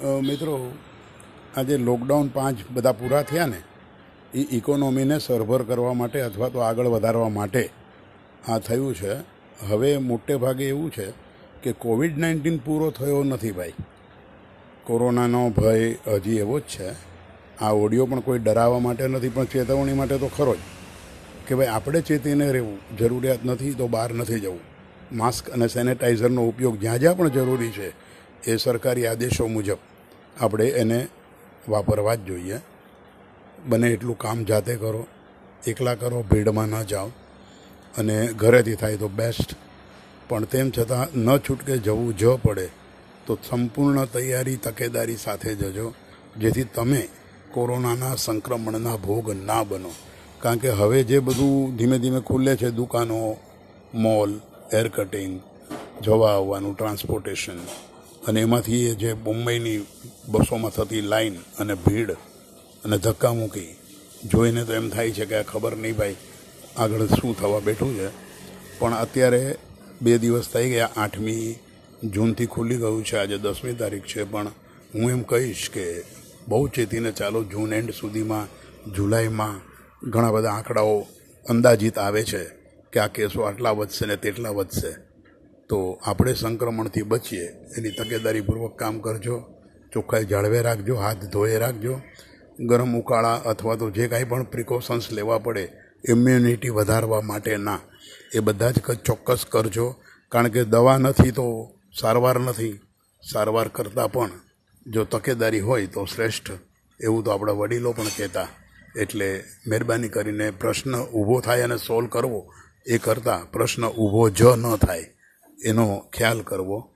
મિત્રો, આજે લોકડાઉન પાંચ બધા પૂરા થયા ને, એ ઇકોનોમીને સરભર કરવા માટે અથવા તો આગળ વધારવા માટે આ થયું છે. હવે મોટે ભાગે એવું છે કે કોવિડ નાઇન્ટીન પૂરો થયો નથી ભાઈ. કોરોનાનો ભય હજી એવો જ છે. આ ઓડિયો પણ કોઈ ડરાવવા માટે નથી, પણ ચેતવણી માટે તો ખરો જ કે ભાઈ આપણે ચેતીને રહેવું, જરૂરિયાત નથી તો બહાર નથી જવું. માસ્ક અને સેનેટાઈઝરનો ઉપયોગ જ્યાં જ્યાં પણ જરૂરી છે એ સરકારી આદેશો મુજબ. આપણે એને વાપરવા જ જોઈએ. બને એટલું કામ જાતે કરો. એકલા કરો, ભીડમાં ન જાઓ. અને ઘરેથી થાય તો બેસ્ટ પણ તેમ છતાં ન છૂટકે જવું જ પડે. તો સંપૂર્ણ તૈયારી, તકેદારી સાથે જજો. જેથી તમે કોરોનાના સંક્રમણના ભોગ ના બનો. કારણ કે હવે જે બધું ધીમે ધીમે ખુલે છે, દુકાનો, મોલ હેર કટિંગ જવા આવવાનું ટ્રાન્સપોર્ટેશન અને એમાંથી એ જે મુંબઈની બસોમાં થતી લાઈન અને ભીડ અને ધક્કા મૂકી, જોઈને તો એમ થાય છે કે આ ખબર નહીં ભાઈ આગળ શું થવા બેઠું છે. પણ અત્યારે બે દિવસ થઈ ગયા, આઠમી જૂનથી ખુલી ગયું છે, આજે દસમી તારીખ છે, પણ હું એમ કહીશ કે બહુ ચેતીને ચાલો, જૂન એન્ડ સુધીમાં જુલાઈમાં ઘણા બધા આંકડાઓ અંદાજિત આવે છે કે આ કેસો આટલા વધશે ને તેટલા વધશે. તો આપણે સંક્રમણથી બચીએ. એની તકેદારીપૂર્વક કામ કરજો. ચોખ્ખાઈ જાળવે રાખજો, હાથ ધોઈ રાખજો. ગરમ ઉકાળા અથવા તો જે કાંઈ પણ પ્રિકોશન્સ લેવા પડે ઇમ્યુનિટી વધારવા માટેના, એ બધા જ ચોક્કસ કરજો. કારણ કે દવા નથી તો સારવાર નથી. સારવાર કરતાં પણ જો તકેદારી હોય તો શ્રેષ્ઠ. એવું તો આપણા વડીલો પણ કહેતા. એટલે મહેરબાની કરીને પ્રશ્ન ઊભો થાય અને સોલ્વ કરવો. એ કરતાં પ્રશ્ન ઊભો જ ન થાય. એનો ખ્યાલ કરવો.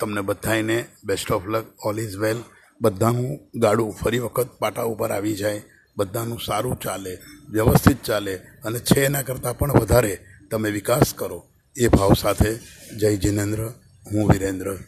તમને બધાને best of luck all is well બધાનું ગાડું ફરી વખત પાટા ઉપર આવી જાય. બધાનું સારું ચાલે, વ્યવસ્થિત ચાલે અને છે એના કરતાં પણ વધારે તમે વિકાસ કરો. એ ભાવ સાથે જય જિનેન્દ્ર, હું વિરેન્દ્ર.